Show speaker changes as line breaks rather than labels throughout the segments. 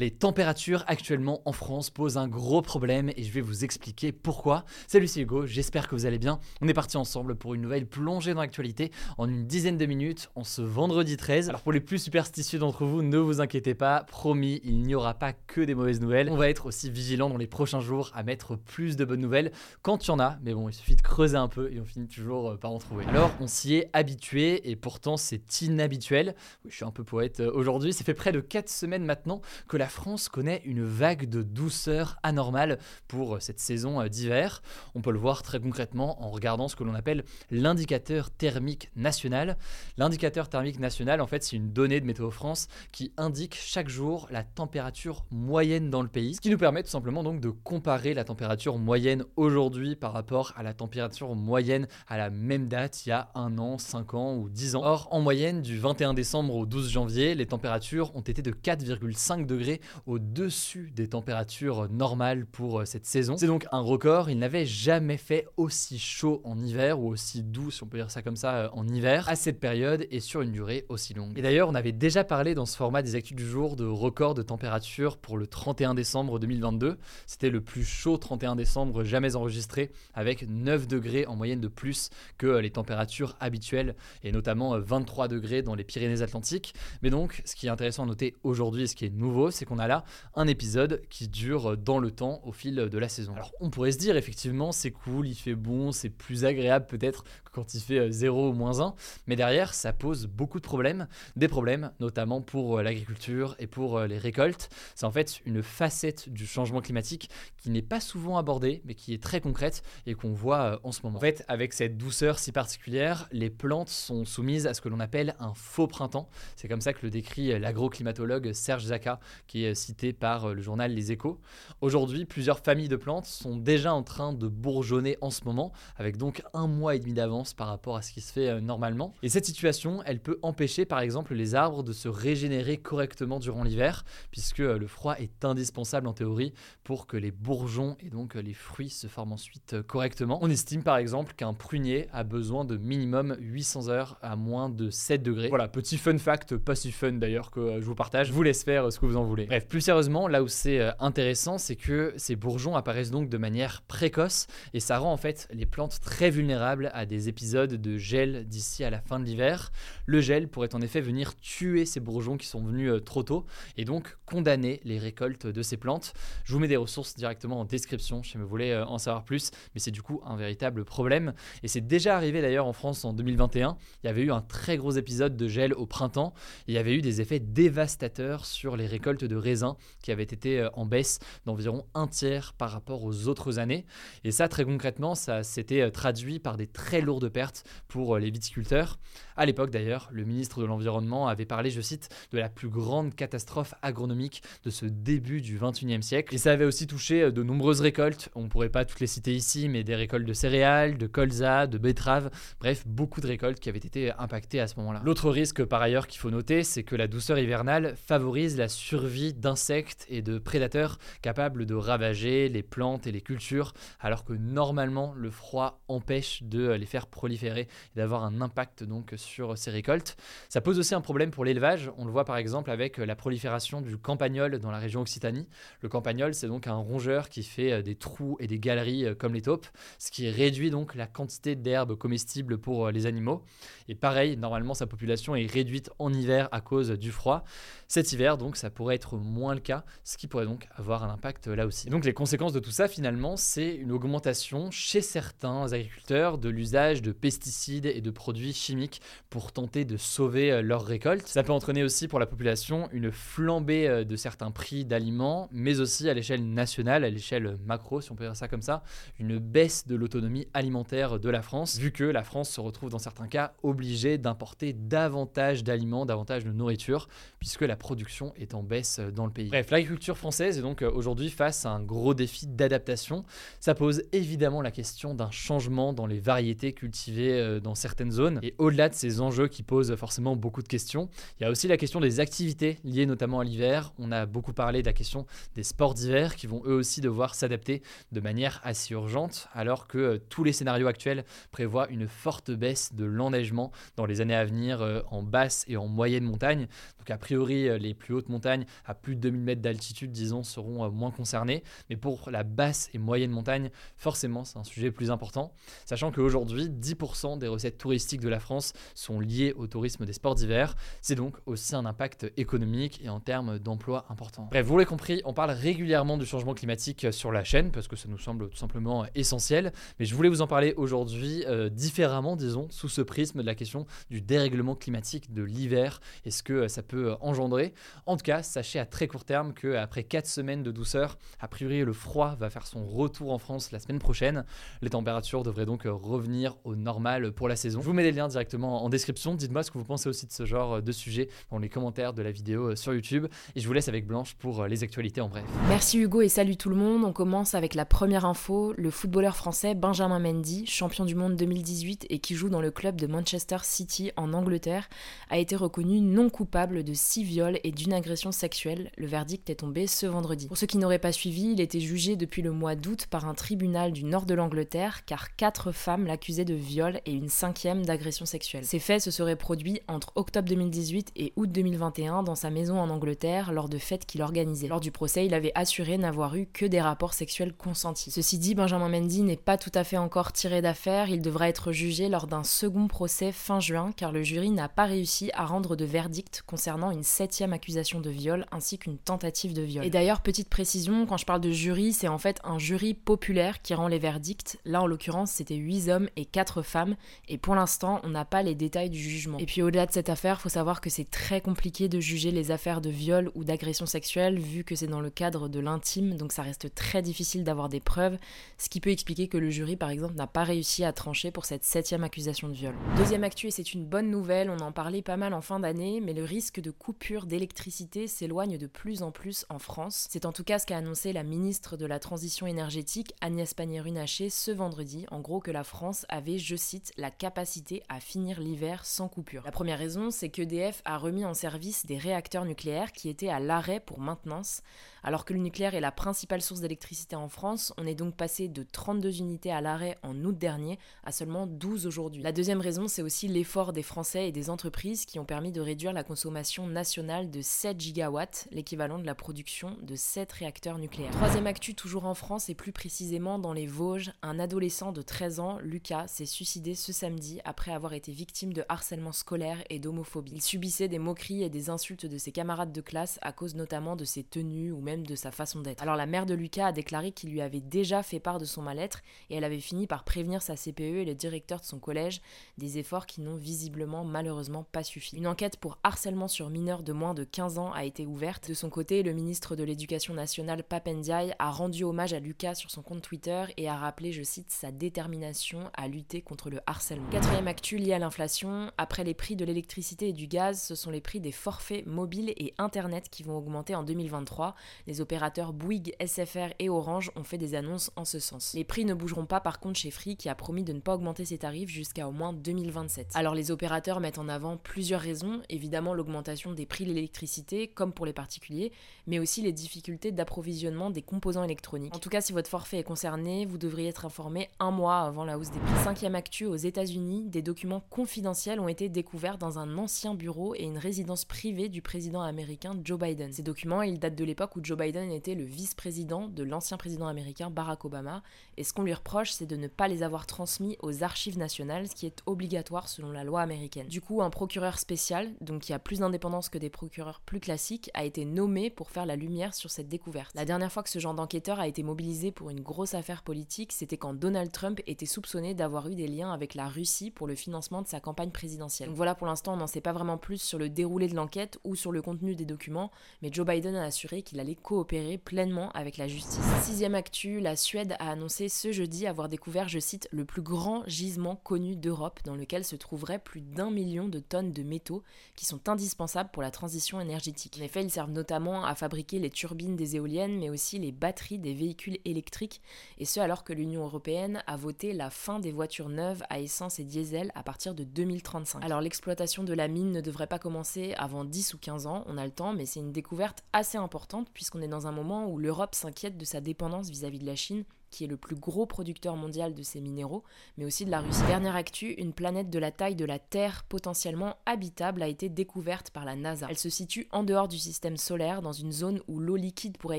Les températures actuellement en France posent un gros problème et je vais vous expliquer pourquoi. Salut c'est Hugo, j'espère que vous allez bien. On est parti ensemble pour une nouvelle plongée dans l'actualité en une dizaine de minutes en ce vendredi 13. Alors pour les plus superstitieux d'entre vous, ne vous inquiétez pas, promis, il n'y aura pas que des mauvaises nouvelles. On va être aussi vigilant dans les prochains jours à mettre plus de bonnes nouvelles quand il y en a, mais bon, il suffit de creuser un peu et on finit toujours euh, par en trouver. Alors on s'y est habitué et pourtant c'est inhabituel. Oui, je suis un peu poète euh, aujourd'hui, ça fait près de 4 semaines maintenant que la France connaît une vague de douceur anormale pour cette saison euh, d'hiver. On peut le voir très concrètement en regardant ce que l'on appelle l'indicateur thermique national. L'indicateur thermique national, en fait, c'est une donnée de Météo France qui indique chaque jour la température moyenne dans le pays, ce qui nous permet tout simplement donc de comparer la température moyenne aujourd'hui par rapport à la température moyenne à la même date il y a un an, 5 ans ou 10 ans. Or, en moyenne, du 21 décembre au 12 janvier, les températures ont été de 4,5 degrés au-dessus des températures normales pour euh, cette saison. C'est donc un record, il n'avait jamais fait aussi chaud en hiver ou aussi doux, si on peut dire ça comme ça, euh, en hiver, à cette période et sur une durée aussi longue. Et d'ailleurs, on avait déjà parlé dans ce format des actus du jour de record de température pour le 31 décembre 2022. C'était le plus chaud 31 décembre jamais enregistré, avec 9 degrés en moyenne de plus que euh, les températures habituelles, et notamment 23 degrés dans les Pyrénées-Atlantiques. Mais donc, ce qui est intéressant à noter aujourd'hui, ce qui est nouveau, c'est qu'on a là un épisode qui dure dans le temps au fil de la saison. Alors on pourrait se dire effectivement c'est cool, il fait bon, c'est plus agréable peut-être que quand il fait 0 euh, ou moins 1, mais derrière ça pose beaucoup de problèmes, des problèmes notamment pour euh, l'agriculture et pour euh, les récoltes. C'est en fait une facette du changement climatique qui n'est pas souvent abordée mais qui est très concrète et qu'on voit en ce moment. En fait avec cette douceur si particulière, les plantes sont soumises à ce que l'on appelle un faux printemps. C'est comme ça que le décrit l'agroclimatologue Serge Zaka qui est cité par euh, le journal Les Échos. Aujourd'hui, plusieurs familles de plantes sont déjà en train de bourgeonner en ce moment, avec donc un mois et demi d'avance par rapport à ce qui se fait euh, normalement. Et cette situation, elle peut empêcher par exemple les arbres de se régénérer correctement durant l'hiver, puisque euh, le froid est indispensable en théorie pour que les bourgeons et donc les fruits se forment ensuite correctement. On estime par exemple qu'un prunier a besoin de minimum 800 heures à moins de 7 degrés. Voilà, petit fun fact, pas si fun d'ailleurs que je vous partage. Je vous laisse faire ce que vous en voulez. Bref, plus sérieusement, là où c'est euh, intéressant, c'est que ces bourgeons apparaissent donc de manière précoce et ça rend en fait les plantes très vulnérables à des épisodes de gel d'ici à la fin de l'hiver. Le gel pourrait en effet venir tuer ces bourgeons qui sont venus euh, trop tôt et donc condamner les récoltes de ces plantes. Je vous mets des ressources directement en description si vous voulez euh, en savoir plus, mais c'est du coup un véritable problème et c'est déjà arrivé d'ailleurs en France en 2021. Il y avait eu un très gros épisode de gel au printemps. il y avait eu des effets dévastateurs sur les récoltes de raisins qui avait été euh, en baisse d'environ un tiers par rapport aux autres années. Et ça, très concrètement, ça s'était euh, traduit par des très lourdes pertes pour euh, les viticulteurs. À l'époque, d'ailleurs, le ministre de l'Environnement avait parlé, je cite, de la plus grande catastrophe agronomique de ce début du 21e siècle. Et ça avait aussi touché de nombreuses récoltes. On ne pourrait pas toutes les citer ici, mais des récoltes de céréales, de colza, de betteraves, bref, beaucoup de récoltes qui avaient été impactées à ce moment-là. L'autre risque, par ailleurs, qu'il faut noter, c'est que la douceur hivernale favorise la survie d'insectes et de prédateurs capables de ravager les plantes et les cultures, alors que normalement le froid empêche de les faire proliférer et d'avoir un impact donc sur ces récoltes. Ça pose aussi un problème pour l'élevage, on le voit par exemple avec la prolifération du campagnol dans la région Occitanie. Le campagnol c'est donc un rongeur qui fait des trous et des galeries comme les taupes, ce qui réduit donc la quantité d'herbes comestibles pour les animaux. Et pareil, normalement sa population est réduite en hiver à cause du froid. Cet hiver donc ça pourrait être moins le cas, ce qui pourrait donc avoir un impact là aussi. donc les conséquences de tout ça finalement, c'est une augmentation chez certains agriculteurs de l'usage de pesticides et de produits chimiques pour tenter de sauver leur récolte. Ça peut entraîner aussi pour la population une flambée de certains prix d'aliments, mais aussi à l'échelle nationale, à l'échelle macro, si on peut dire ça comme ça, une baisse de l'autonomie alimentaire de la France, vu que la France se retrouve dans certains cas obligée d'importer davantage d'aliments, davantage de nourriture, puisque la production est en baisse dans le pays. Bref, l'agriculture française est donc aujourd'hui face à un gros défi d'adaptation. Ça pose évidemment la question d'un changement dans les variétés cultivées euh, dans certaines zones. Et au-delà de ces enjeux qui posent forcément beaucoup de questions, il y a aussi la question des activités liées notamment à l'hiver. On a beaucoup parlé de la question des sports d'hiver qui vont eux aussi devoir s'adapter de manière assez urgente, alors que euh, tous les scénarios actuels prévoient une forte baisse de l'enneigement dans les années à venir euh, en basse et en moyenne montagne. Donc a priori, les plus hautes montagnes à plus de 2000 mètres d'altitude, disons, seront moins concernées. Mais pour la basse et moyenne montagne, forcément, c'est un sujet plus important. Sachant qu'aujourd'hui, 10% des recettes touristiques de la France sont liées au tourisme des sports d'hiver. C'est donc aussi un impact économique et en termes d'emploi important. Bref, vous l'avez compris, on parle régulièrement du changement climatique sur la chaîne parce que ça nous semble tout simplement essentiel. Mais je voulais vous en parler aujourd'hui euh, différemment, disons, sous ce prisme de la question du dérèglement climatique de l'hiver et ce que euh, ça peut engendrer? En tout cas, sachez à très court terme qu'après 4 semaines de douceur, a priori le froid va faire son retour en France la semaine prochaine. Les températures devraient donc revenir au normal pour la saison. Je vous mets les liens directement en description. Dites-moi ce que vous pensez aussi de ce genre de sujet dans les commentaires de la vidéo sur YouTube. Et je vous laisse avec Blanche pour les actualités en bref.
Merci Hugo et salut tout le monde. On commence avec la première info. Le footballeur français Benjamin Mendy, champion du monde 2018 et qui joue dans le club de Manchester City en Angleterre, a été reconnu non coupable de six viols et d'une agression sexuelle. Le verdict est tombé ce vendredi. Pour ceux qui n'auraient pas suivi, il était jugé depuis le mois d'août par un tribunal du nord de l'Angleterre car quatre femmes l'accusaient de viol et une cinquième d'agression sexuelle. Ces faits se seraient produits entre octobre 2018 et août 2021 dans sa maison en Angleterre lors de fêtes qu'il organisait. Lors du procès, il avait assuré n'avoir eu que des rapports sexuels consentis. Ceci dit, Benjamin Mendy n'est pas tout à fait encore tiré d'affaire, il devra être jugé lors d'un second procès fin juin car le jury n'a pas réussi à rendre de verdict concernant une septième accusation de viol ainsi qu'une tentative de viol. Et d'ailleurs, petite précision, quand je parle de jury, c'est en fait un jury populaire qui rend les verdicts. Là, en l'occurrence, c'était 8 hommes et 4 femmes. Et pour l'instant, on n'a pas les détails du jugement. Et puis au-delà de cette affaire, faut savoir que c'est très compliqué de juger les affaires de viol ou d'agression sexuelle, vu que c'est dans le cadre de l'intime, donc ça reste très difficile d'avoir des preuves, ce qui peut expliquer que le jury, par exemple, n'a pas réussi à trancher pour cette septième accusation de viol. Deuxième actu, et c'est une bonne nouvelle, on en parlait pas mal en fin d'année, mais le risque de coupure d'électricité s'éloigne de plus en plus en France. C'est en tout cas ce qu'a annoncé la ministre de la Transition énergétique, Agnès Pannier-Runacher, ce vendredi, en gros que la France avait, je cite, la capacité à finir l'hiver sans coupure. La première raison, c'est qu'EDF a remis en service des réacteurs nucléaires qui étaient à l'arrêt pour maintenance alors que le nucléaire est la principale source d'électricité en France, on est donc passé de 32 unités à l'arrêt en août dernier à seulement 12 aujourd'hui. La deuxième raison, c'est aussi l'effort des Français et des entreprises qui ont permis de réduire la consommation nationale de 7 gigawatts, l'équivalent de la production de 7 réacteurs nucléaires. Troisième actu, toujours en France et plus précisément dans les Vosges, un adolescent de 13 ans, Lucas, s'est suicidé ce samedi après avoir été victime de harcèlement scolaire et d'homophobie. Il subissait des moqueries et des insultes de ses camarades de classe à cause notamment de ses tenues ou même de sa façon d'être. Alors la mère de Lucas a déclaré qu'il lui avait déjà fait part de son mal-être et elle avait fini par prévenir sa CPE et le directeur de son collège des efforts qui n'ont visiblement malheureusement pas suffi. Une enquête pour harcèlement sur mineurs de moins de 15 ans a été De son côté, le ministre de l'Éducation nationale Papendiaï a rendu hommage à Lucas sur son compte Twitter et a rappelé, je cite, sa détermination à lutter contre le harcèlement. Quatrième actu lié à l'inflation, après les prix de l'électricité et du gaz, ce sont les prix des forfaits mobiles et internet qui vont augmenter en 2023. Les opérateurs Bouygues, SFR et Orange ont fait des annonces en ce sens. Les prix ne bougeront pas par contre chez Free qui a promis de ne pas augmenter ses tarifs jusqu'à au moins 2027. Alors les opérateurs mettent en avant plusieurs raisons, évidemment l'augmentation des prix de l'électricité comme pour les particuliers, mais aussi les difficultés d'approvisionnement des composants électroniques. En tout cas, si votre forfait est concerné, vous devriez être informé un mois avant la hausse des prix. Cinquième actu, aux États-Unis, des documents confidentiels ont été découverts dans un ancien bureau et une résidence privée du président américain Joe Biden. Ces documents, ils datent de l'époque où Joe Biden était le vice-président de l'ancien président américain Barack Obama, et ce qu'on lui reproche, c'est de ne pas les avoir transmis aux archives nationales, ce qui est obligatoire selon la loi américaine. Du coup, un procureur spécial, donc qui a plus d'indépendance que des procureurs plus classiques, a été nommé pour faire la lumière sur cette découverte. La dernière fois que ce genre d'enquêteur a été mobilisé pour une grosse affaire politique, c'était quand Donald Trump était soupçonné d'avoir eu des liens avec la Russie pour le financement de sa campagne présidentielle. Donc voilà, pour l'instant, on n'en sait pas vraiment plus sur le déroulé de l'enquête ou sur le contenu des documents, mais Joe Biden a assuré qu'il allait coopérer pleinement avec la justice. Sixième actu, la Suède a annoncé ce jeudi avoir découvert, je cite, le plus grand gisement connu d'Europe dans lequel se trouverait plus d'un million de tonnes de métaux qui sont indispensables pour la transition énergétique. En effet, ils servent notamment à fabriquer les turbines des éoliennes, mais aussi les batteries des véhicules électriques, et ce alors que l'Union européenne a voté la fin des voitures neuves à essence et diesel à partir de 2035. Alors l'exploitation de la mine ne devrait pas commencer avant 10 ou 15 ans, on a le temps, mais c'est une découverte assez importante puisqu'on est dans un moment où l'Europe s'inquiète de sa dépendance vis à -vis de la Chine qui est le plus gros producteur mondial de ces minéraux, mais aussi de la Russie. Dernière actu, une planète de la taille de la Terre potentiellement habitable a été découverte par la NASA. Elle se situe en dehors du système solaire, dans une zone où l'eau liquide pourrait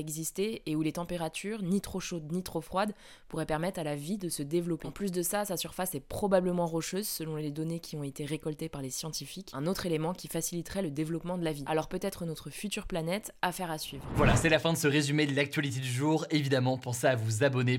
exister et où les températures, ni trop chaudes ni trop froides, pourraient permettre à la vie de se développer. En plus de ça, sa surface est probablement rocheuse selon les données qui ont été récoltées par les scientifiques, un autre élément qui faciliterait le développement de la vie. Alors peut-être notre future planète, affaire à suivre.
Voilà, c'est la fin de ce résumé de l'actualité du jour. Évidemment, pensez à vous abonner